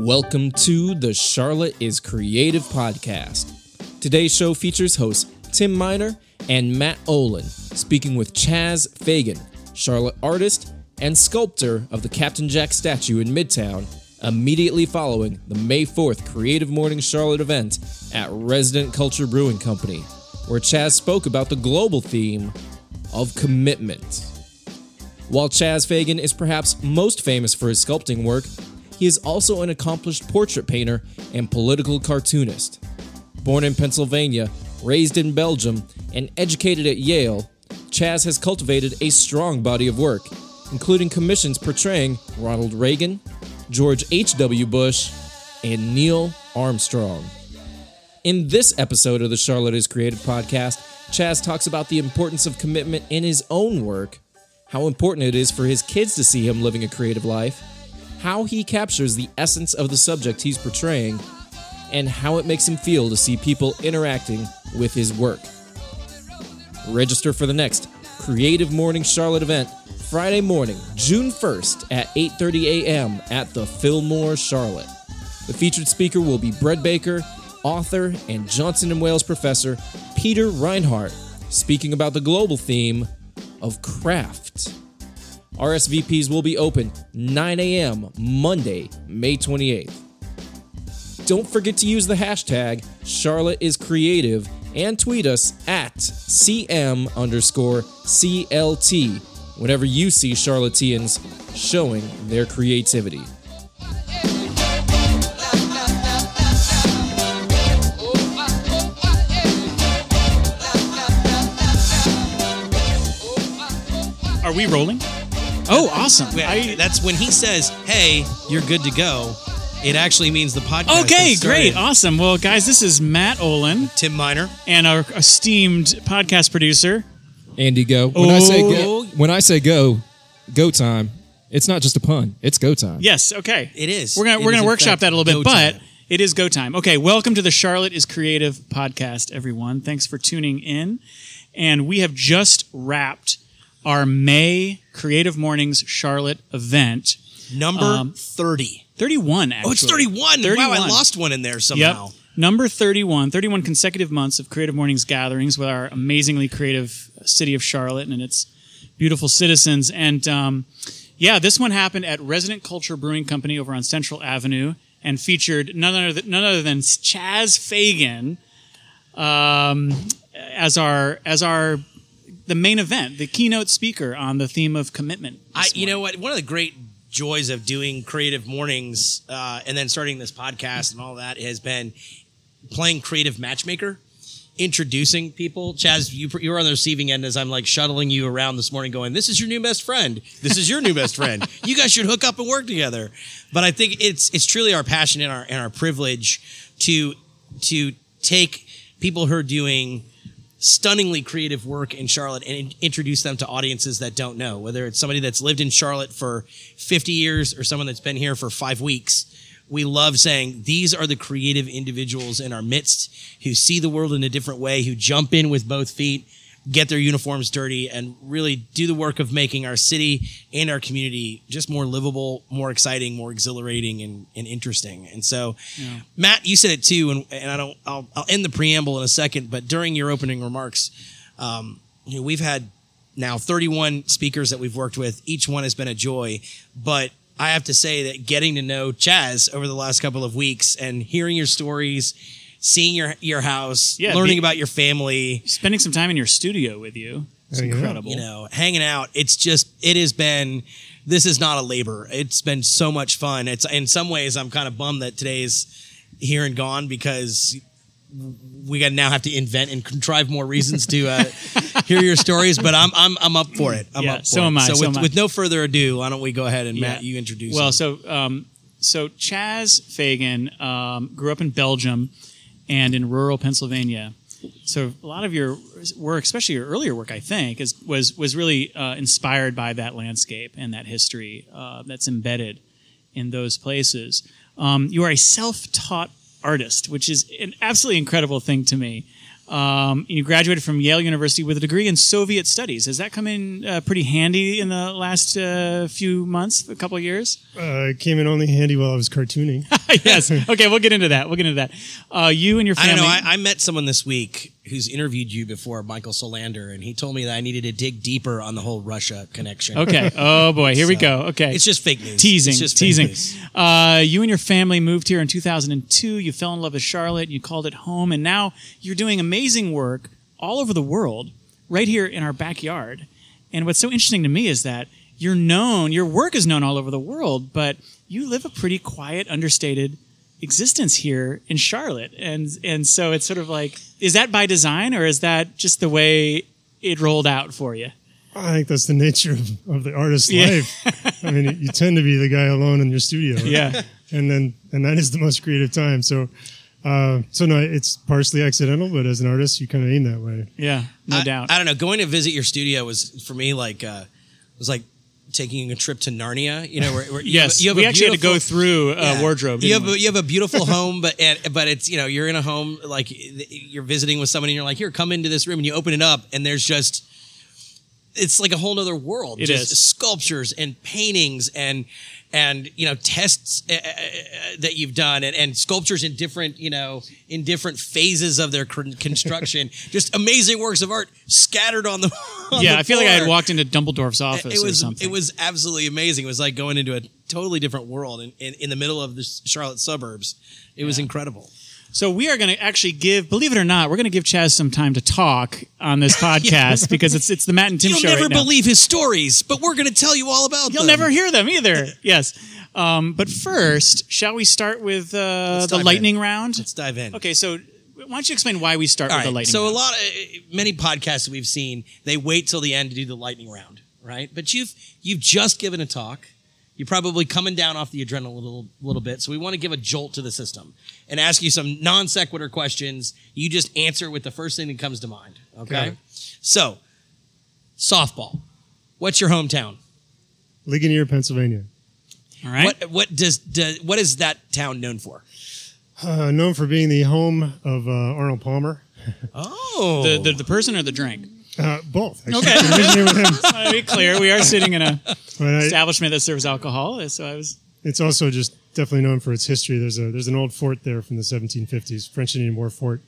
Welcome to the Charlotte is Creative podcast. Today's show features hosts Tim Miner and Matt Olin speaking with Chas Fagan, Charlotte artist and sculptor of the Captain Jack statue in Midtown, immediately following the May 4th Creative Morning Charlotte event at Resident Culture Brewing Company, where Chas spoke about the global theme of commitment. While Chas Fagan is perhaps most famous for his sculpting work, he is also an accomplished portrait painter and political cartoonist. Born in Pennsylvania, raised in Belgium, and educated at Yale, Chas has cultivated a strong body of work, including commissions portraying Ronald Reagan, George H.W. Bush, and Neil Armstrong. In this episode of the Charlotte is Creative podcast, Chas talks about the importance of commitment in his own work, how important it is for his kids to see him living a creative life, how he captures the essence of the subject he's portraying, and how it makes him feel to see people interacting with his work. Register for the next Creative Morning Charlotte event Friday morning, June 1st at 8:30 a.m. at the Fillmore Charlotte. The featured speaker will be bread baker, author, and Johnson and Wales professor Peter Reinhart, speaking about the global theme of craft. RSVPs will be open 9 a.m. Monday, May 28th. Don't forget to use the hashtag Charlotte is Creative and tweet us at CM underscore CLT whenever you see Charlotteans showing their creativity. Are we rolling? Oh, oh awesome. I, that's when he says, "Hey, you're good to go." It actually means the podcast. Okay, has great. Awesome. Well, guys, this is Matt Olin Tim Miner. and our esteemed podcast producer. Andy, go. When I say Oh. go, when I say go, go time. It's not just a pun. It's go time. Yes, okay. It is. We're gonna It we're gonna workshop that a little bit, but time. it is go time. Okay, welcome to the Charlotte is Creative podcast, everyone. Thanks for tuning in. And we have just wrapped our May Creative Mornings Charlotte event. number Um, thirty. 31 actually. Oh, it's 31. Wow, I lost one in there Yep. somehow. Number 31, 31 consecutive months of Creative Mornings gatherings with our amazingly creative city of Charlotte and its beautiful citizens. And um, yeah, this one happened at Resident Culture Brewing Company over on Central Avenue and featured none other than, none other than Chas Fagan um, as our as our the main event, the keynote speaker on the theme of commitment. I, you know what? One of the great joys of doing creative mornings uh, and then starting this podcast and all that has been playing creative matchmaker introducing people chas you, you were on the receiving end as i'm like shuttling you around this morning going this is your new best friend this is your new best friend you guys should hook up and work together but i think it's it's truly our passion and our and our privilege to to take people who are doing stunningly creative work in Charlotte and in- introduce them to audiences that don't know, whether it's somebody that's lived in Charlotte for 50 years or someone that's been here for five weeks. We love saying these are the creative individuals in our midst who see the world in a different way, who jump in with both feet, get their uniforms dirty, and really do the work of making our city and our community just more livable, more exciting, more exhilarating, and, and interesting. And so, Matt, you said it too, and, and I don't. I'll, I'll end the preamble in a second, but during your opening remarks, um, you know, we've had now 31 speakers that we've worked with. Each one has been a joy, but I have to say that getting to know Chas over the last couple of weeks and hearing your stories, seeing your your house, Yeah, learning be- about your family, spending some time in your studio with you. It's incredible. you know, hanging out. It's just it has been. This is not a labor. It's been so much fun. It's in some ways I'm kind of bummed that today's here and gone because we got now have to invent and contrive more reasons to uh, hear your stories. But I'm I'm I'm up for it. I'm Yeah, up for so it. am I, So, so with, am I. with no further ado, why don't we go ahead and Matt, you introduce. Well, him. so um, so Chas Fagan um, grew up in Belgium and in rural Pennsylvania. So a lot of your work, especially your earlier work, I think, is was was really uh, inspired by that landscape and that history uh, that's embedded in those places. Um, you are a self-taught artist, which is an absolutely incredible thing to me. Um, you graduated from Yale University with a degree in Soviet studies. Has that come in uh, pretty handy in the last uh, few months, a couple of years? Uh, it came in only handy while I was cartooning. yes. Okay, we'll get into that. We'll get into that. Uh, you and your I family. don't know. I, I met someone this week who's interviewed you before, Michael Solander, and he told me that I needed to dig deeper on the whole Russia connection. okay. Oh boy. Here we go. Okay. It's just fake news. teasing, It's just teasing. news. Uh, you and your family moved here in 2002. You fell in love with Charlotte. You called it home, and now you're doing amazing work all over the world, right here in our backyard. And what's so interesting to me is that you're known, your work is known all over the world, but you live a pretty quiet, understated existence here in Charlotte. And and so it's sort of like, is that by design, or is that just the way it rolled out for you? I think that's the nature of, of the artist's Yeah. life. I mean, you tend to be the guy alone in your studio. Yeah. And then, and that is the most creative time. So, uh, so no, it's partially accidental, but as an artist, you kind of aim that way. Yeah, no I, doubt. I don't know. Going to visit your studio was for me like uh, was like taking a trip to Narnia. You know, where, where you yes, have, you have we actually had to go through a Yeah. wardrobe. You have we? a, you have a beautiful home, but and, but it's you know you're in a home like you're visiting with somebody and you're like here come into this room and you open it up and there's just it's like a whole other world. It just is. sculptures and paintings and and you know tests uh, uh, that you've done and, and sculptures in different you know in different phases of their construction. just amazing works of art scattered on the. On yeah, the I feel like I had walked into Dumbledore's office it or was something. it was absolutely amazing. It was like going into a totally different world in, in, in the middle of the Charlotte suburbs. It was incredible. So we are going to actually give, believe it or not, we're going to give Chas some time to talk on this podcast because it's it's the Matt and Tim You'll show never right believe his stories, but we're going to tell you all about You'll them. never hear them either. yes. Um, but first, shall we start with uh, the lightning in. round? Let's dive in. Okay, so why don't you explain why we start All with the right. lightning So round? a lot of many podcasts we've seen, they wait till the end to do the lightning round, right? But you've you've just given a talk. You're probably coming down off the adrenaline a little, little bit. So we want to give a jolt to the system and ask you some non sequitur questions. You just answer with the first thing that comes to mind. Okay. So, softball. What's your hometown? Ligonier, Pennsylvania. All right. What what does, does what is that town known for? Uh, known for being the home of uh, Arnold Palmer. Oh, The, the, the person or the drink? Uh, both. Actually. Okay. Originally with him. to be clear, we are sitting in a But I, establishment that serves alcohol, so I was. it's also just definitely known for its history. There's a there's an old fort there from the 1750s, French Indian War fort,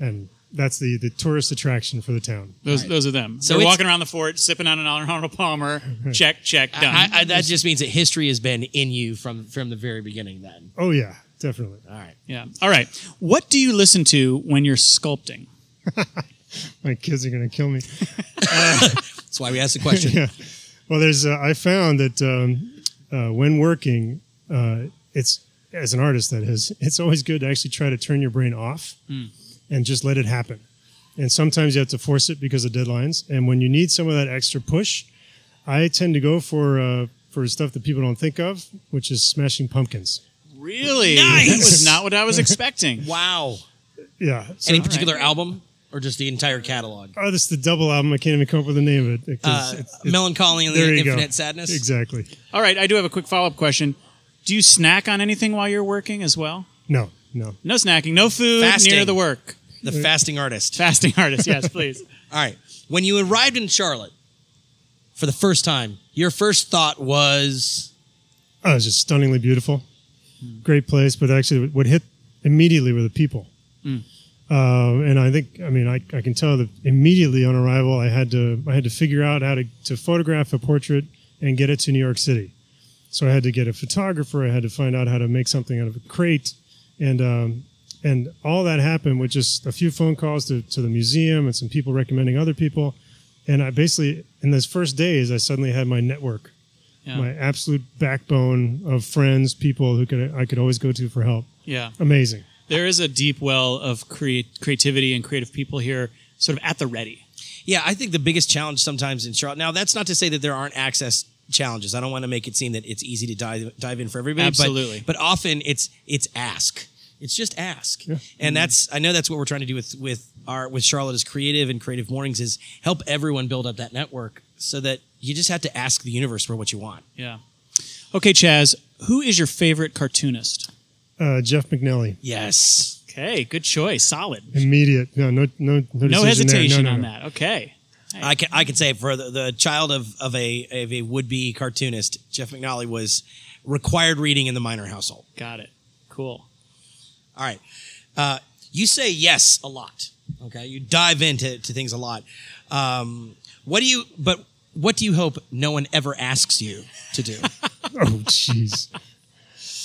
and that's the the tourist attraction for the town. Those, those are them. So So They're it's- walking around the fort, sipping on an Arnold Palmer. check, check, done. I, I, that just means that history has been in you from from the very beginning. Then, Oh yeah, definitely. all right. yeah. All right. What do you listen to when you're sculpting? My kids are gonna kill me. That's why we asked the question. yeah. Well, there's uh, I found that um, uh, when working, uh, it's as an artist that is, it's always good to actually try to turn your brain off and just let it happen. And sometimes you have to force it because of deadlines. And when you need some of that extra push, I tend to go for uh, for stuff that people don't think of, which is smashing pumpkins. Really? Nice! That was not what I was expecting. Wow. Yeah. So, Any particular album or just the entire catalog? oh, this is the double album. I can't even come up with the name of it. Uh, it's- it's- Melancholy and there the you go. Infinite Sadness. Exactly. All right. I do have a quick follow up question. Do you snack on anything while you're working as well? No, no. No snacking, no food Fasting. near the work. The uh, fasting artist. Fasting artist, yes, please. All right. When you arrived in Charlotte for the first time, your first thought was Oh, it's just stunningly beautiful. Hmm. Great place, but actually, what hit immediately were the people. Hmm. Uh, and I think, I mean, I, I can tell that immediately on arrival, I had to I had to figure out how to, to photograph a portrait and get it to New York City. So I had to get a photographer. I had to find out how to make something out of a crate, and um, and all that happened with just a few phone calls to, to the museum and some people recommending other people. And I basically, in those first days, I suddenly had my network Yeah. my absolute backbone of friends, people who could I could always go to for help. Yeah. Amazing. There is a deep well of create, creativity and creative people here, sort of at the ready. Yeah, I think the biggest challenge sometimes in Charlotte. Now, that's not to say that there aren't access challenges. I don't want to make it seem that it's easy to dive dive in for everybody. Absolutely. but, often it's it's ask. It's just ask, and that's I know that's what we're trying to do with with our with Charlotte as creative and creative mornings is help everyone build up that network so that you just have to ask the universe for what you want. Yeah. Okay, Chas, who is your favorite cartoonist? Uh, Jeff MacNelly. Yes, Okay, good choice. Solid. Immediate. No, no, no, no, No hesitation No, no, on that. Okay. I can I can say for the, the child of, of a of a would be cartoonist, Jeff MacNelly was required reading in the Miner household. Got it. Cool. All right. Uh, you say yes a lot. Okay. You dive into to things a lot. Um, what do you, but what do you hope no one ever asks you to do? Oh, jeez.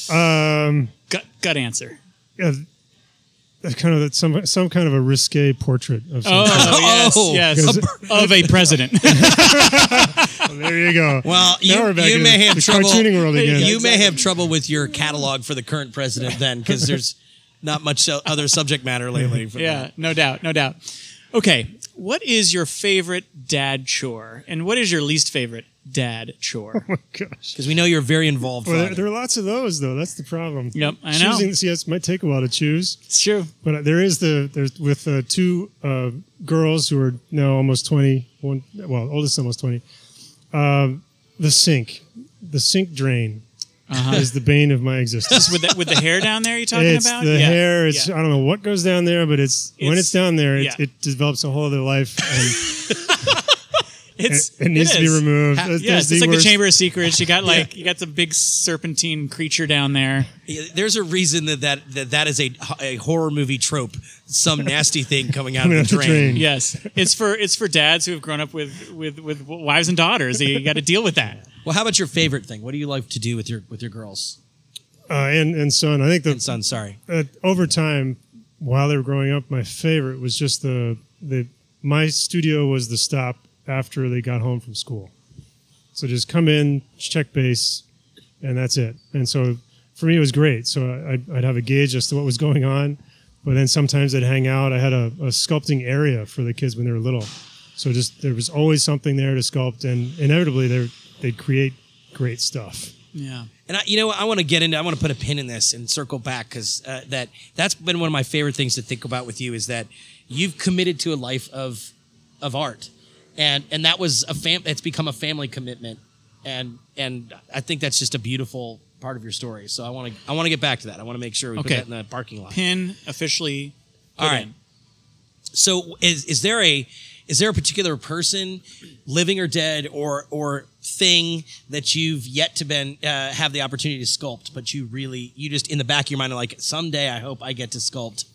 Um, Gut, gut answer. yeah, kind of some some kind of a risque portrait of some oh, kind. Oh, yes, Oh, yes. Of a president. There you go. Well, you, you may the- have the trouble. cartooning world again. You may have trouble with your catalog for the current president then, because there's not much other subject matter lately. For yeah, no doubt, no doubt. Okay, what is your favorite dad chore, and what is your least favorite dad chore? Oh my Gosh. because we know you're very involved. Well, there, there are lots of those though. That's the problem. Yep, I know. Choosing, see, it might take a while to choose, It's true. but there is the there's with uh, two uh, girls who are now almost twenty. One, well, oldest almost twenty. Um, the sink, the sink drain, Uh-huh. is the bane of my existence. With the, with the hair down there, you talking it's about? the Yeah, hair. It's yeah. I don't know what goes down there, but it's, when It's- it's down there, it, yeah. it develops a whole other life, and It's, it, it needs to be removed. Ha- That's- Yes, that's it's like worst. the Chamber of Secrets. You got like you got the big serpentine creature down there. Yeah, There's a reason that that, that, that is a, a horror movie trope. Some nasty thing coming out Coming of the out the drain. drain. Yes, it's for it's for dads who have grown up with with with wives and daughters. You got to deal with that. Well, how about your favorite thing? What do you like to do with your with your girls Uh, and and son, I think the and sons? Sorry. uh, over time, while they were growing up, my favorite was just the the my studio was the stop after they got home from school. So just come in, check base, and that's it. And so for me, it was great. So I'd, I'd have a gauge as to what was going on, but then sometimes I'd hang out. I had a, a sculpting area for the kids when they were little. So just there was always something there to sculpt, and inevitably they they'd create great stuff. Yeah. And I, you know. I want to get into. I want to put a pin in this and circle back because uh, that that's been one of my favorite things to think about with you is that you've committed to a life of of art, and and that was a fam. It's become a family commitment, and and I think that's just a beautiful part of your story. So I want to I want to get back to that. I want to make sure we Okay. put that in the parking lot. Pin officially. Put All right. in. So is is there a is there a particular person, living or dead, or or thing that you've yet to been uh, have the opportunity to sculpt, but you really you just in the back of your mind are like someday I hope I get to sculpt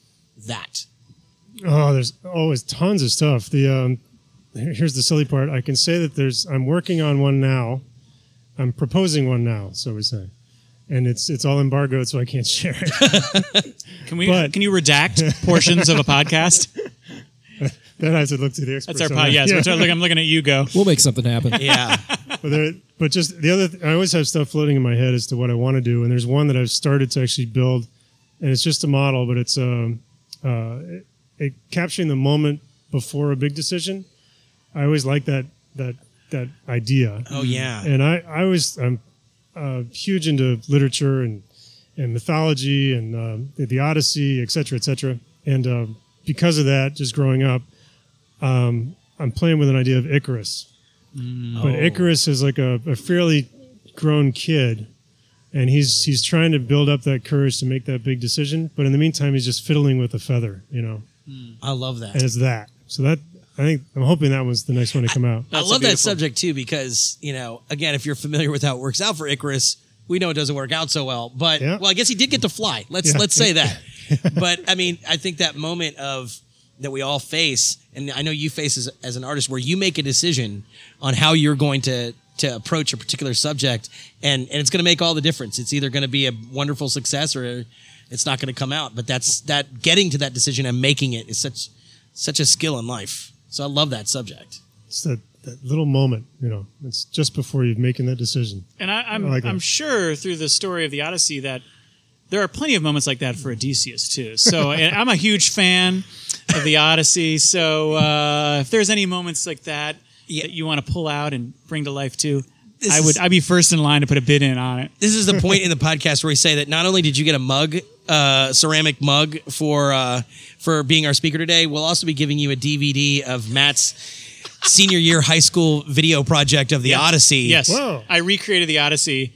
that. Oh, there's always tons of stuff. The um, here- here's the silly part. I can say that there's. I'm working on one now. I'm proposing one now, so we say, and it's it's all embargoed, so I can't share it. Can we? But- can you redact portions of a podcast? then I have to look to the experts. That's our on pod. Yes, Yeah. we're I'm looking at you. Go. We'll make something happen. Yeah, but, there, but just the other. Th- I always have stuff floating in my head as to what I want to do, and there's one that I've started to actually build, and it's just a model, but it's um, uh, it, it capturing the moment before a big decision. I always like that that that idea. oh yeah. and I, I was I'm uh, huge into literature and and mythology and um, the, the Odyssey, et cetera, et cetera. And um, because of that, just growing up, um, I'm playing with an idea of Icarus. But Icarus is like a, a fairly grown kid, and he's he's trying to build up that courage to make that big decision. But in the meantime, he's just fiddling with a feather, you know, I love that. and it's that. So that I think I'm hoping that was the next one to come out. I That's love that beautiful- subject too because you know again if you're familiar with how it works out for Icarus, we know it doesn't work out so well. But Yeah. well, I guess he did get to fly. Let's Yeah. let's say that. but I mean, I think that moment of that we all face, and I know you face as, as an artist, where you make a decision on how you're going to to approach a particular subject, and and it's going to make all the difference. It's either going to be a wonderful success or it's not going to come out. But that's that getting to that decision and making it is such such a skill in life. So I love that subject. It's that, that little moment, you know. It's just before you're making that decision. And I, I'm I like that. I'm sure through the story of the Odyssey that there are plenty of moments like that for Odysseus too. So and I'm a huge fan of the Odyssey. So uh, if there's any moments like that Yeah. that you want to pull out and bring to life too, This I would is- I'd be first in line to put a bid in on it. This is the point in the podcast where we say that not only did you get a mug, uh, ceramic mug for uh, for being our speaker today, we'll also be giving you a DVD of Matt's senior year high school video project of the Odyssey. Yes, Whoa. I recreated the Odyssey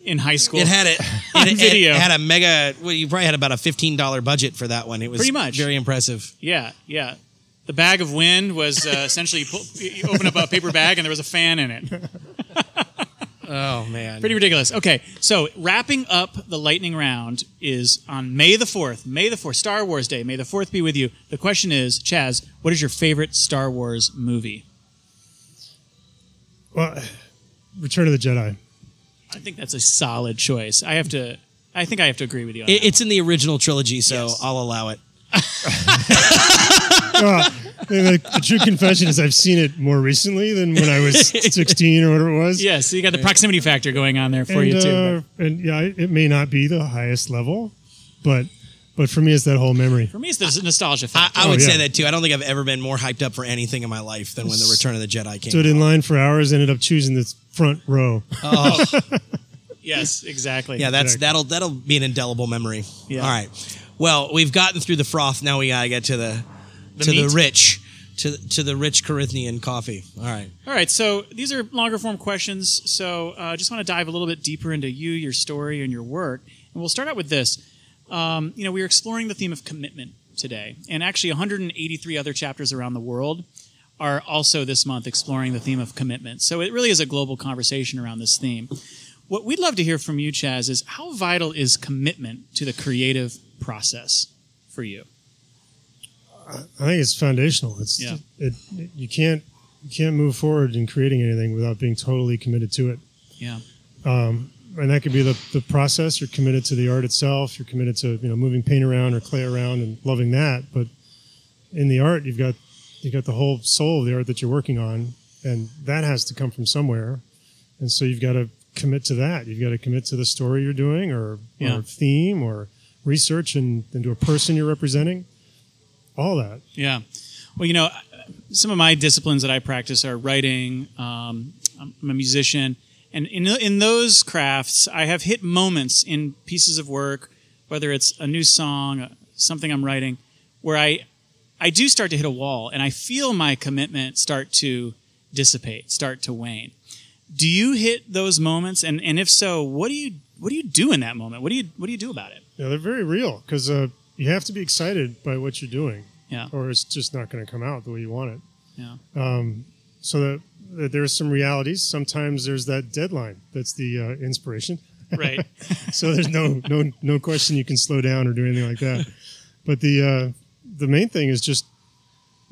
in high school. It had it. it, it video. had a mega. Well, you probably had about a fifteen dollar budget for that one. It was Pretty much. very impressive. Yeah, yeah. The bag of wind was uh, essentially you, pull, you open up a paper bag and there was a fan in it. Oh man, Pretty ridiculous. Okay, so wrapping up the lightning round is on May the 4th. May the 4th, Star Wars Day. May the 4th be with you. The question is, Chas, what is your favorite Star Wars movie? Well, Return of the Jedi. I think that's a solid choice. I have to. I think I have to agree with you. On It, that. it's in the original trilogy, so Yes. I'll allow it. Well, the, the true confession is I've seen it more recently than when I was 16 or whatever it was. yeah, so you got the proximity factor going on there for and, you too. uh, and yeah, it it may not be the highest level, but but for me, it's that whole memory. for me, it's the nostalgia I, factor. I Oh, would say yeah. that too. I don't think I've ever been more hyped up for anything in my life than when the Return of the Jedi came. Stood out. in line for hours, ended up choosing the front row. yes, exactly. Yeah, that's Exactly. that'll that'll be an indelible memory. Yeah. All right. Well, we've gotten through the froth. Now we gotta get to the, The to meat? the rich, to to the rich Corinthian coffee. All right. All right, so these are longer form questions. So I uh, just want to dive a little bit deeper into you, your story, and your work. And we'll start out with this. Um, you know, we are exploring the theme of commitment today, and actually 183 other chapters around the world are also this month exploring the theme of commitment. So it really is a global conversation around this theme. What we'd love to hear from you, Chas, is how vital is commitment to the creative process for you? I think it's foundational. It's Yeah. it, it you can't you can't move forward in creating anything without being totally committed to it. Yeah. Um, and that could be the, the process. You're committed to the art itself. You're committed to you know moving paint around or clay around and loving that. But in the art, you've got you've got the whole soul of the art that you're working on, and that has to come from somewhere. And so you've got to commit to that. You've got to commit to the story you're doing, or, Yeah. or theme, or research, and, and to a person you're representing. All that. Yeah. Well, you know, some of my disciplines that I practice are writing. Um, I'm a musician, and in in those crafts, I have hit moments in pieces of work, whether it's a new song, uh, something I'm writing, where I I do start to hit a wall, and I feel my commitment start to dissipate, start to wane. Do you hit those moments, and and if so, what do you what do you do in that moment? What do you what do you do about it? Yeah, they're very real because uh, you have to be excited by what you're doing, Yeah, or it's just not going to come out the way you want it. yeah, so that, that there's some realities. Sometimes there's that deadline. That's the uh, inspiration. right. So there's no no no question you can slow down or do anything like that. But the uh, the main thing is just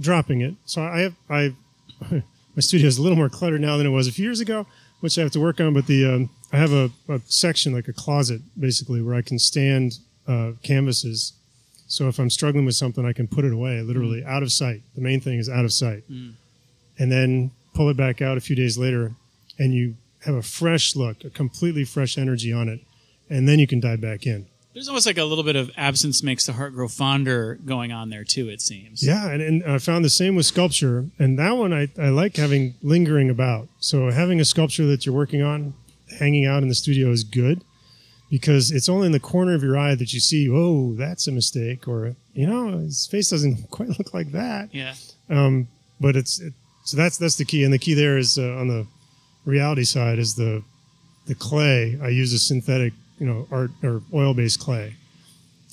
dropping it. So I have I my studio is a little more cluttered now than it was a few years ago, which I have to work on. But the um, I have a, a section like a closet basically where I can stand uh, canvases. So if I'm struggling with something, I can put it away, literally mm. out of sight. The main thing is out of sight, mm. and then pull it back out a few days later, and you have a fresh look, a completely fresh energy on it, and then you can dive back in. There's almost like a little bit of absence makes the heart grow fonder going on there too. It seems. Yeah, and, and I found the same with sculpture, and that one I, I like having lingering about. So having a sculpture that you're working on, hanging out in the studio is good because it's only in the corner of your eye that you see, oh, that's a mistake, or you know, his face doesn't quite look like that. Yeah. But it's it, so that's that's the key, and the key there is uh, on the reality side is the the clay. I use a synthetic, you know, art or oil based clay,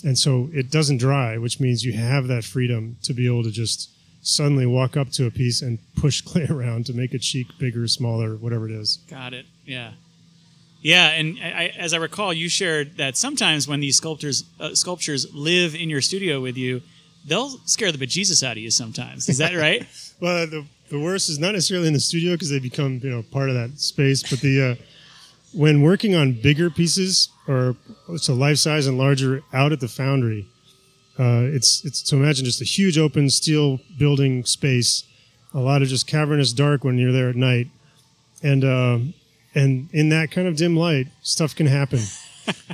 and so it doesn't dry, which means you have that freedom to be able to just suddenly walk up to a piece and push clay around to make a cheek bigger, smaller, whatever it is. Got it. Yeah. Yeah, and I, as I recall, you shared that sometimes when these sculptors uh, sculptures live in your studio with you, they'll scare the bejesus out of you. Sometimes is that right? Well, the, the worst is not necessarily in the studio because they become you know part of that space, but the uh, when working on bigger pieces or it's so life size and larger out at the foundry, uh, it's it's to imagine just a huge open steel building space, a lot of just cavernous dark when you're there at night, and um, and in that kind of dim light, stuff can happen.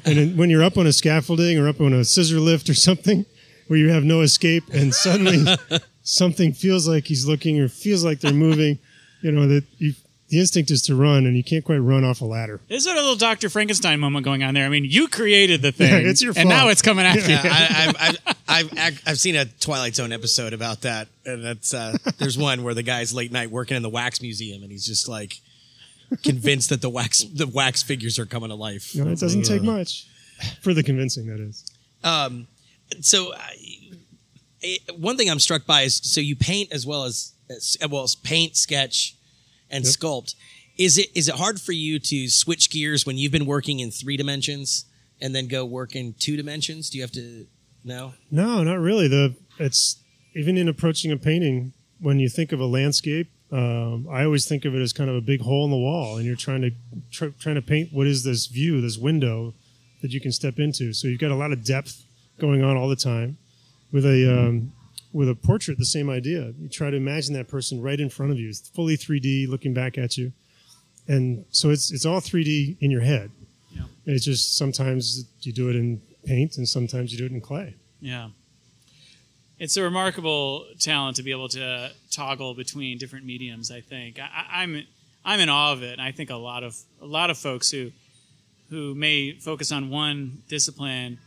and in, when you're up on a scaffolding or up on a scissor lift or something, where you have no escape, and suddenly something feels like he's looking or feels like they're moving, you know that you, the instinct is to run, and you can't quite run off a ladder. There's a little Doctor Frankenstein moment going on there. I mean, you created the thing, Yeah, it's your and now it's coming after Yeah, you. I, I've, I've, I've, I've seen a Twilight Zone episode about that, and that's uh, there's one where the guy's late night working in the wax museum, and he's just like convinced that the wax the wax figures are coming to life. No, it doesn't take much. for the convincing, that is. Um, so, uh, it, one thing I'm struck by is so you paint as well as, as well as paint, sketch, and Yep. sculpt. Is it is it hard for you to switch gears when you've been working in three dimensions and then go work in two dimensions? Do you have to? No. No, not really. The it's even in approaching a painting. When you think of a landscape, um, I always think of it as kind of a big hole in the wall, and you're trying to tr- trying to paint what is this view, this window that you can step into. So you've got a lot of depth going on all the time. With a um, with a portrait, the same idea. You try to imagine that person right in front of you, it's fully 3D, looking back at you, and so it's it's all 3D in your head. Yeah. It's just sometimes you do it in paint, and sometimes you do it in clay. Yeah. It's a remarkable talent to be able to toggle between different mediums. I think I, I- I'm I'm in awe of it. And I think a lot of a lot of folks who who may focus on one discipline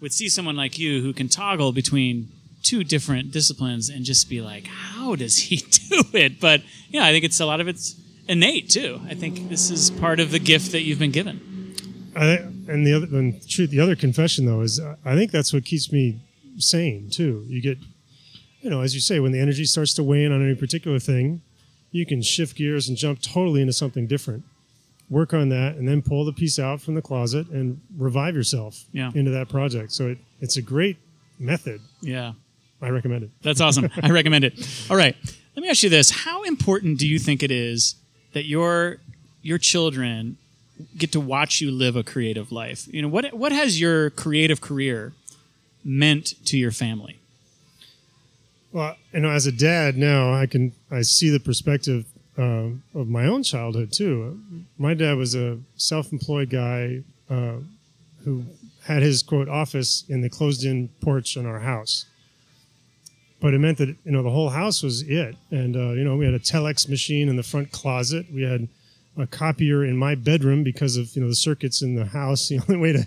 would see someone like you who can toggle between two different disciplines and just be like, how does he do it? But yeah, I think it's a lot of it's innate too. I think this is part of the gift that you've been given. I, and the other, and the other confession though is uh, I think that's what keeps me sane too. You get, you know, as you say, when the energy starts to wane on any particular thing, you can shift gears and jump totally into something different. Work on that, and then pull the piece out from the closet and revive yourself Yeah. into that project. So it, it's a great method. Yeah. I recommend it. That's awesome. I recommend it. All right. Let me ask you this. How important do you think it is that your your children get to watch you live a creative life? You know, what what has your creative career meant to your family? Well, you know, as a dad now, I can I see the perspective um, of my own childhood too. My dad was a self-employed guy uh, who had his quote office in the closed-in porch on our house. But it meant that you know the whole house was it, and uh, you know we had a telex machine in the front closet. We had a copier in my bedroom because of you know the circuits in the house. The only way to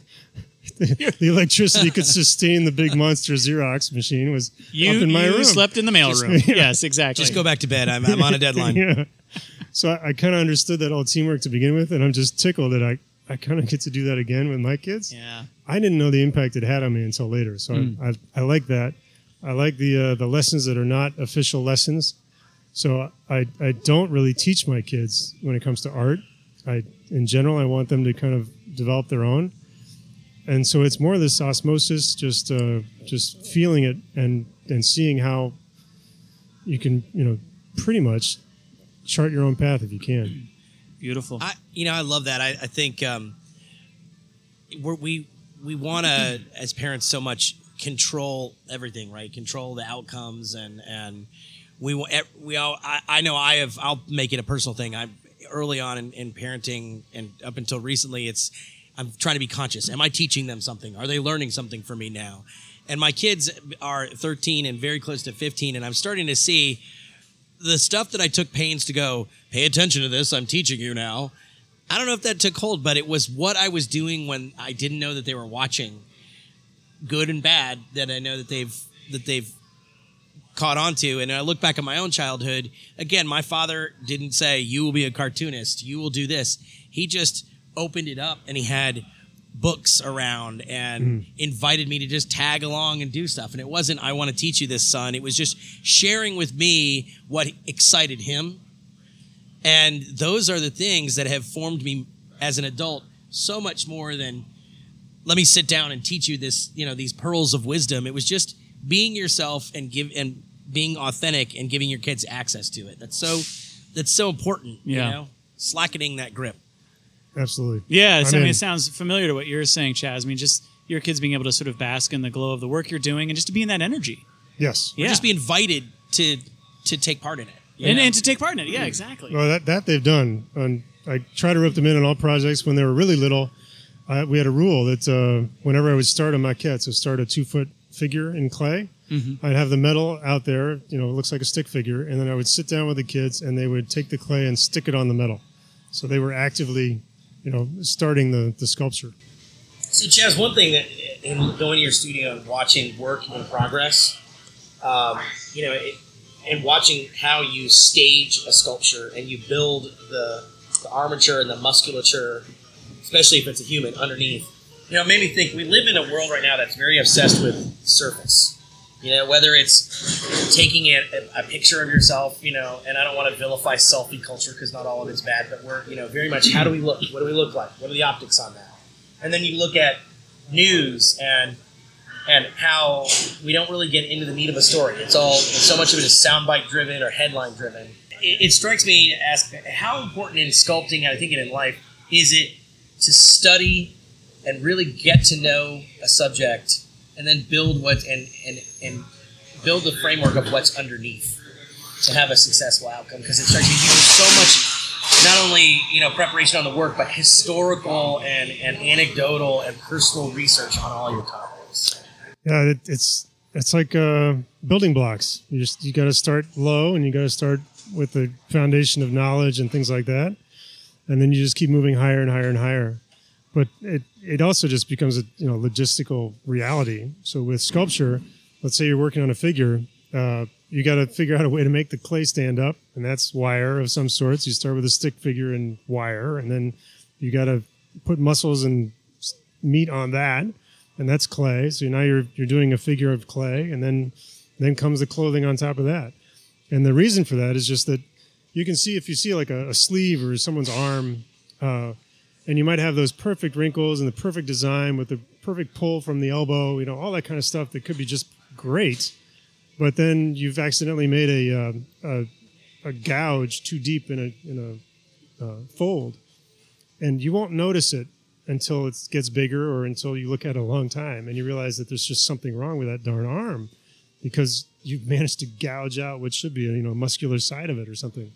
the, the electricity could sustain the big monster Xerox machine was You, up in my you room. slept in the mailroom. yeah. Yes, exactly. Just go back to bed. I'm, I'm on a deadline. yeah. So I, I kind of understood that whole teamwork to begin with, and I'm just tickled that I, I kind of get to do that again with my kids. Yeah. I didn't know the impact it had on me until later, so I, I, I like that. I like the uh, the lessons that are not official lessons. So I I don't really teach my kids when it comes to art. I in general I want them to kind of develop their own, and so it's more this osmosis, just uh, just feeling it and and seeing how you can you know pretty much chart your own path if you can. Beautiful. I, you know, I love that. I, I think um, we're, we we want to, as parents, so much control everything, right? Control the outcomes, and and we we all. I, I know I have. I'll make it a personal thing. I'm early on in, in parenting, and up until recently, it's I'm trying to be conscious. Am I teaching them something? Are they learning something from me now? And my kids are 13 and very close to 15, and I'm starting to see the stuff that I took pains to go, pay attention to this, I'm teaching you now. I don't know if that took hold, but it was what I was doing when I didn't know that they were watching, good and bad, that I know that they've that they've caught on to. And I look back at my own childhood. Again, my father didn't say, You will be a cartoonist, you will do this. He just opened it up and he had books around and mm. invited me to just tag along and do stuff. And it wasn't, I want to teach you this, son. It was just sharing with me what excited him. And those are the things that have formed me as an adult so much more than let me sit down and teach you this, you know, these pearls of wisdom. It was just being yourself and give and being authentic and giving your kids access to it. That's so that's so important. Yeah. You know? Slackening that grip. Absolutely. Yeah, it's, I mean, in. it sounds familiar to what you're saying, Chas. I mean, just your kids being able to sort of bask in the glow of the work you're doing and just to be in that energy. Yes. Yeah. Just be invited to to take part in it. and, know? and to take part in it. Yeah, exactly. Well, that that they've done. And I try to rope them in on all projects when they were really little. I, we had a rule that uh, whenever I would start a maquette, so start a two foot figure in clay, I'd have the metal out there. You know, it looks like a stick figure, and then I would sit down with the kids, and they would take the clay and stick it on the metal. So they were actively, you know, starting the the sculpture. So, Chas, one thing that in going to your studio and watching work in progress, um, you know, it, and watching how you stage a sculpture and you build the, the armature and the musculature, especially if it's a human underneath, you know, it made me think we live in a world right now that's very obsessed with surface. You know, whether it's taking a, a picture of yourself, you know, and I don't want to vilify selfie culture because not all of it's bad, but we're, you know, very much how do we look? What do we look like? What are the optics on that? And then you look at news and and how we don't really get into the meat of a story. It's all so much of it is soundbite driven or headline driven. It, it strikes me as how important in sculpting, I think, in life, is it to study and really get to know a subject and then build what and and and build the framework of what's underneath to have a successful outcome because it starts you so much not only you know preparation on the work but historical and, and anecdotal and personal research on all your topics Yeah, it, it's it's like uh, building blocks. You just you got to start low, and you got to start with the foundation of knowledge and things like that, and then you just keep moving higher and higher and higher. But it it also just becomes a you know logistical reality. So with sculpture, let's say you're working on a figure, uh, you got to figure out a way to make the clay stand up, and that's wire of some sorts. You start with a stick figure and wire, and then you got to put muscles and meat on that, and that's clay. So now you're you're doing a figure of clay, and then then comes the clothing on top of that. And the reason for that is just that you can see if you see like a, a sleeve or someone's arm, uh, and you might have those perfect wrinkles and the perfect design with the perfect pull from the elbow, you know, all that kind of stuff that could be just great. But then you've accidentally made a uh, a, a gouge too deep in a in a uh, fold, and you won't notice it until it gets bigger or until you look at it a long time and you realize that there's just something wrong with that darn arm because you've managed to gouge out what should be a you know muscular side of it or something.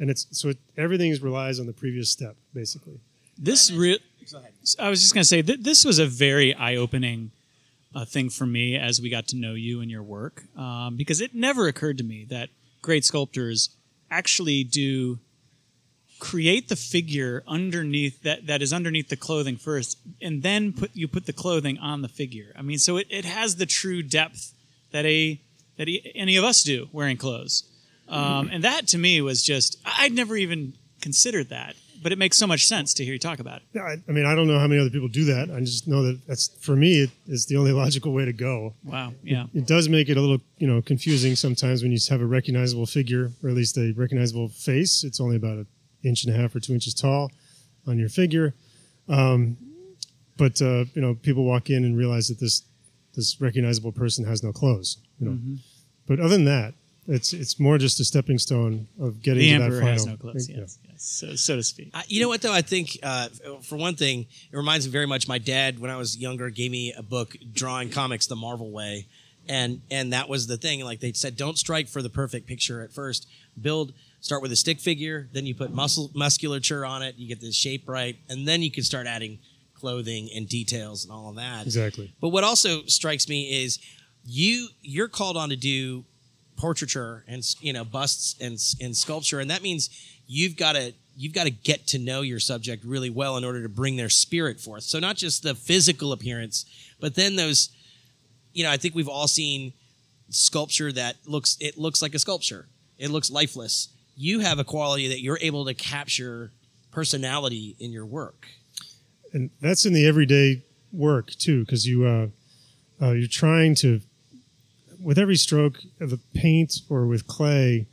And it's so it, everything relies on the previous step basically This re- I was just going to say th- this was a very eye-opening uh, thing for me as we got to know you and your work, um, because it never occurred to me that great sculptors actually do create the figure underneath that that is underneath the clothing first, and then put you put the clothing on the figure. I mean, so it, it has the true depth that a that e- any of us do wearing clothes, um, and that to me was just I'd never even considered that, but it makes so much sense to hear you talk about it. yeah I, I mean i don't know how many other people do that. I just know that that's for me it is the only logical way to go. Wow, yeah. it does make it a little you know confusing sometimes when you have a recognizable figure or at least a recognizable face. It's only about an inch and a half or two inches tall on your figure. Um, but uh, you know people walk in and realize that this this recognizable person has no clothes you know. But other than that it's it's more just a stepping stone of getting The to that final has no clothes. Yeah. Yes, yes. So, so to speak. Uh, you know what though? I think uh, for one thing, it reminds me very much. My dad, when I was younger, gave me a book drawing comics the Marvel way, and and that was the thing. Like they said, don't strike for the perfect picture at first. Build. Start with a stick figure, then you put muscle musculature on it. You get the shape right, and then you can start adding clothing and details and all of that. exactly But what also strikes me is you you're called on to do portraiture and you know busts and and sculpture, and that means you've got to you've got to get to know your subject really well in order to bring their spirit forth. So not just the physical appearance, but then those you know I think we've all seen sculpture that looks it looks like a sculpture. It looks lifeless. You have a quality that you're able to capture personality in your work. and that's in the everyday work too because you uh, uh, you're trying to with every stroke of the paint or with clay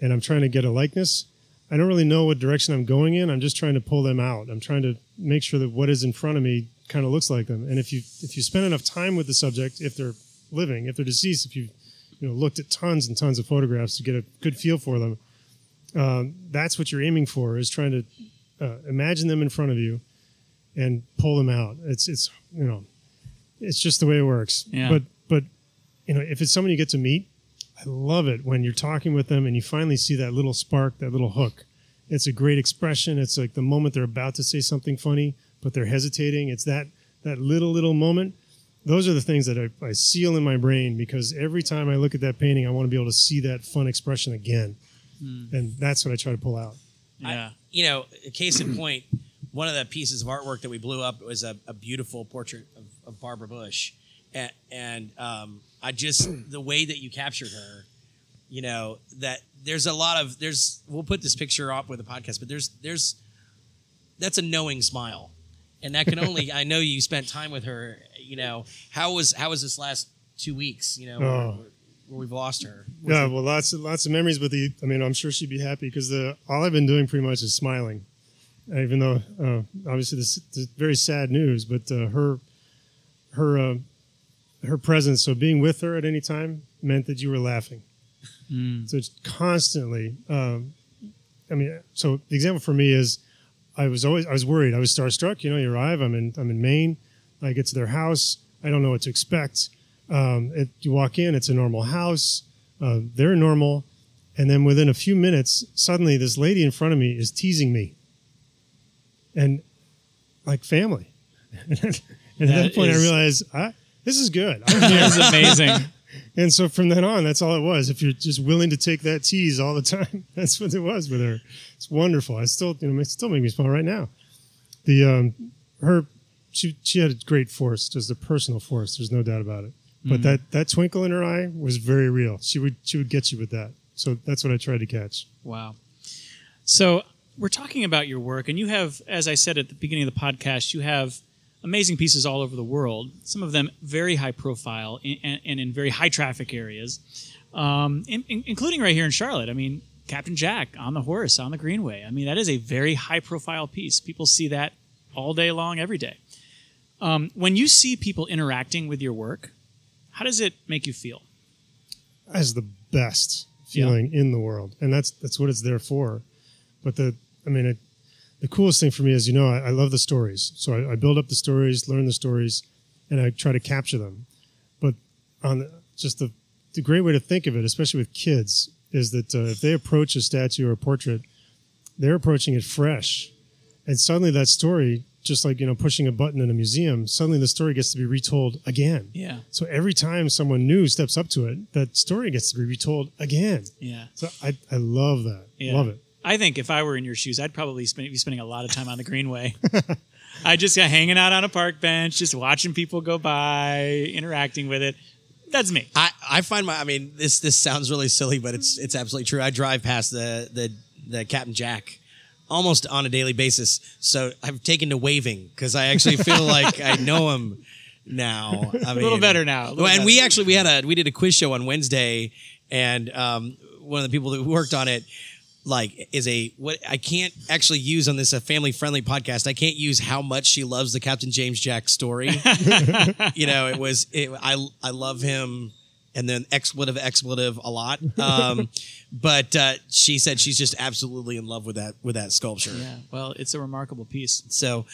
and i'm trying to get a likeness i don't really know what direction i'm going in i'm just trying to pull them out i'm trying to make sure that what is in front of me kind of looks like them and if you if you spend enough time with the subject if they're living if they're deceased if you you know looked at tons and tons of photographs to get a good feel for them um, that's what you're aiming for is trying to uh, imagine them in front of you and pull them out. It's it's you know, it's just the way it works. Yeah. But you know, if it's someone you get to meet, I love it when you're talking with them and you finally see that little spark, that little hook. It's a great expression. It's like the moment they're about to say something funny, but they're hesitating. It's that that little little moment. Those are the things that I, I seal in my brain because every time I look at that painting, I want to be able to see that fun expression again, and that's what I try to pull out. Yeah. you know, a case in point, one of the pieces of artwork that we blew up was a, a beautiful portrait of, of Barbara Bush, and, and um, I just the way that you captured her, you know, that there's a lot of there's we'll put this picture up with the podcast, but there's there's that's a knowing smile, and that can only. I know you spent time with her. You know how was how was this last two weeks? You know where, Oh. where we've lost her. Yeah, well, lots of lots of memories. But the, I mean, I'm sure she'd be happy because the all I've been doing pretty much is smiling, even though uh, obviously this, this is very sad news. But uh, her, her, uh, her presence, so being with her at any time meant that you were laughing. So it's constantly. Um, I mean, so the example for me is, I was always I was worried. I was starstruck. You know, you arrive. I'm in I'm in Maine. I get to their house. I don't know what to expect. Um, it, you walk in. It's a normal house. Uh, they're normal, and then within a few minutes, suddenly this lady in front of me is teasing me, and like family. and at That that point, is- I realized I, this is good. I'm amazing. And so from then on, that's all it was. If you're just willing to take that tease all the time, that's what it was with her. It's wonderful. I still, you know, it still make me smile right now. The um, her, she she had a great force, just a personal force. There's no doubt about it. But that that twinkle in her eye was very real. She would she would get you with that. So that's what I tried to catch. Wow. So we're talking about your work, and you have, as I said at the beginning of the podcast, you have amazing pieces all over the world. Some of them very high profile and, and in very high traffic areas, um, in, in- including right here in Charlotte. I mean, Captain Jack on the horse on the Greenway. I mean, that is a very high profile piece. People see that all day long, every day. Um, when you see people interacting with your work, how does it make you feel? as the best feeling in the world, and that's that's what it's there for. But the, I mean, it, the coolest thing for me is, you know, I, I love the stories, so I, I build up the stories, learn the stories, and I try to capture them. But on the, just the the great way to think of it, especially with kids, is that uh, if they approach a statue or a portrait, they're approaching it fresh, and suddenly that story, just like you know, pushing a button in a museum, suddenly the story gets to be retold again. Yeah. So every time someone new steps up to it, that story gets to be retold again. Yeah. So I, I love that. Yeah. Love it. I think if I were in your shoes, I'd probably spend, be spending a lot of time on the Greenway. I just got hanging out on a park bench, just watching people go by, interacting with it. That's me. I, I find my I mean this this sounds really silly, but it's it's absolutely true. I drive past the the the Captain Jack almost on a daily basis, so I've taken to waving because I actually feel like I know him now. I mean, a little better now, little and we actually we had a we did a quiz show on Wednesday, and um, one of the people who worked on it like is a what I can't actually use on this a family friendly podcast. I can't use how much she loves the Captain James Jack story. you know, it was it, I I love him and then expletive expletive a lot. Um, but uh, she said she's just absolutely in love with that with that sculpture. Yeah. Well, it's a remarkable piece. So,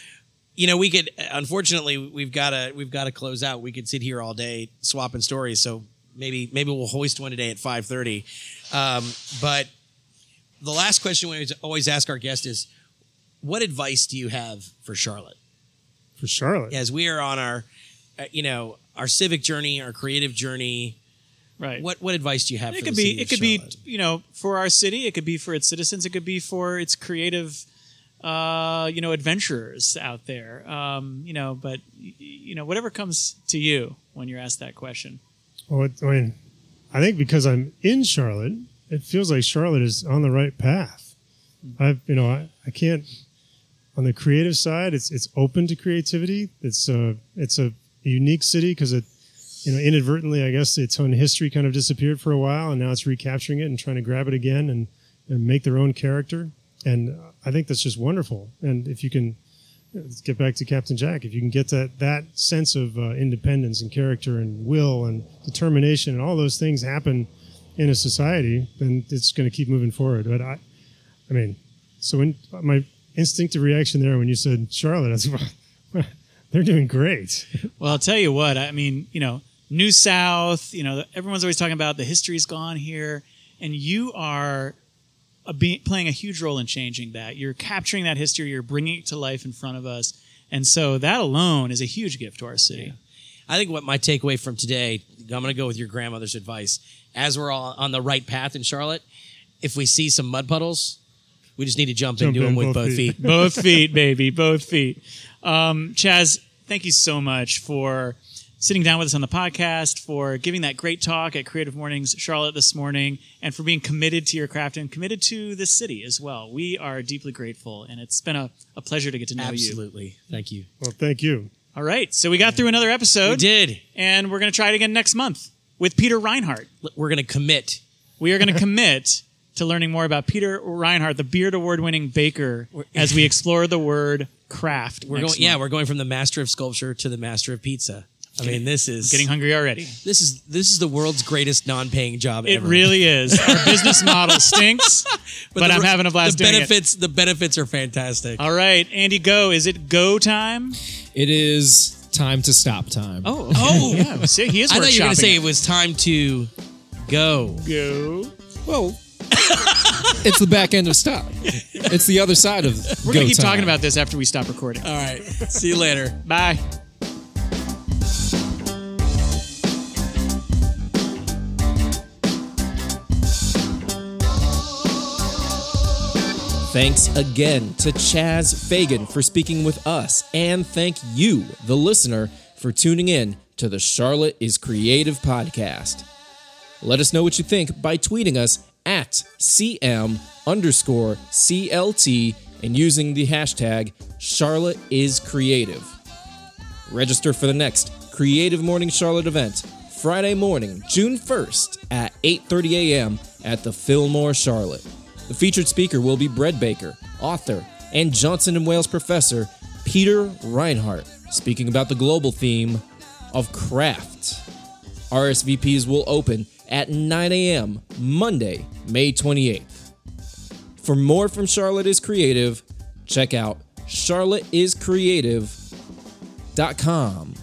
you know, we could unfortunately we've got to we've got to close out. We could sit here all day swapping stories. So maybe maybe we'll hoist one today at five thirty. Um, but the last question we always ask our guest is, what advice do you have for Charlotte For Charlotte. as we are on our, uh, you know, our civic journey, our creative journey? Right. What what advice do you have? it for could the be it of could be you know for our city it could be for its citizens it could be for its creative uh you know adventurers out there um you know but you know whatever comes to you when you're asked that question Well, I mean, I think because I'm in Charlotte, it feels like Charlotte is on the right path. I've, you know, I, I can't. On the creative side, it's it's open to creativity. It's uh it's a unique city because it, you know, inadvertently, I guess its own history kind of disappeared for a while, and now it's recapturing it and trying to grab it again and and make their own character. And I think that's just wonderful. And if you can let's get back to Captain Jack. If you can get that that sense of uh, independence and character and will and determination and all those things happen in a society, then it's going to keep moving forward. But I, I mean, so when my instinctive reaction there when you said Charlotte, I was like, they're doing great. well i'll tell you what i mean you know new south you know everyone's always talking about the history's gone here and you are a be- playing a huge role in changing that you're capturing that history you're bringing it to life in front of us and so that alone is a huge gift to our city I think what my takeaway from today, I'm going to go with your grandmother's advice. As we're all on the right path in Charlotte, if we see some mud puddles, we just need to jump, Jump into them in with both both feet. feet. both feet, baby, both feet. Um, Chas, thank you so much for sitting down with us on the podcast, for giving that great talk at Creative Mornings Charlotte this morning, and for being committed to your craft and committed to this city as well. We are deeply grateful, and it's been a, a pleasure to get to know you. Absolutely. Thank you. Well, thank you. All right, so we got through another episode. We did. and we're going to try it again next month with Peter Reinhart. We're going to commit. We are going to commit to learning more about Peter Reinhart, the Beard Award winning baker, as we explore the word craft. We're going. Yeah, we're going from the master of sculpture to the master of pizza. I mean, this is getting hungry already. This is this is the world's greatest non-paying job ever. It ever. really is. Our business model stinks, but, the- I'm having a blast The doing benefits, the benefits are fantastic. All right, Andy, go. Is it go time? It is time to stop time. Oh, okay. Oh. yeah. See, he is. I thought you were going to say it. it was time to go. go. Well, it's the back end of stop. It's the other side of. We're go gonna keep time. talking about this after we stop recording. All right. See you later. Bye. Thanks again to Chas Fagan for speaking with us, and thank you, the listener, for tuning in to the Charlotte is Creative podcast. Let us know what you think by tweeting us at CM underscore CLT and using the hashtag Charlotte is Creative. Register for the next Creative Morning Charlotte event, Friday morning, June 1st at 8:30 a.m. at the Fillmore Charlotte. The featured speaker will be bread baker, author, and Johnson and Wales professor Peter Reinhart, speaking about the global theme of craft. RSVPs will open at 9 a.m. Monday, May 28th. For more from Charlotte is Creative, check out charlotteiscreative.com.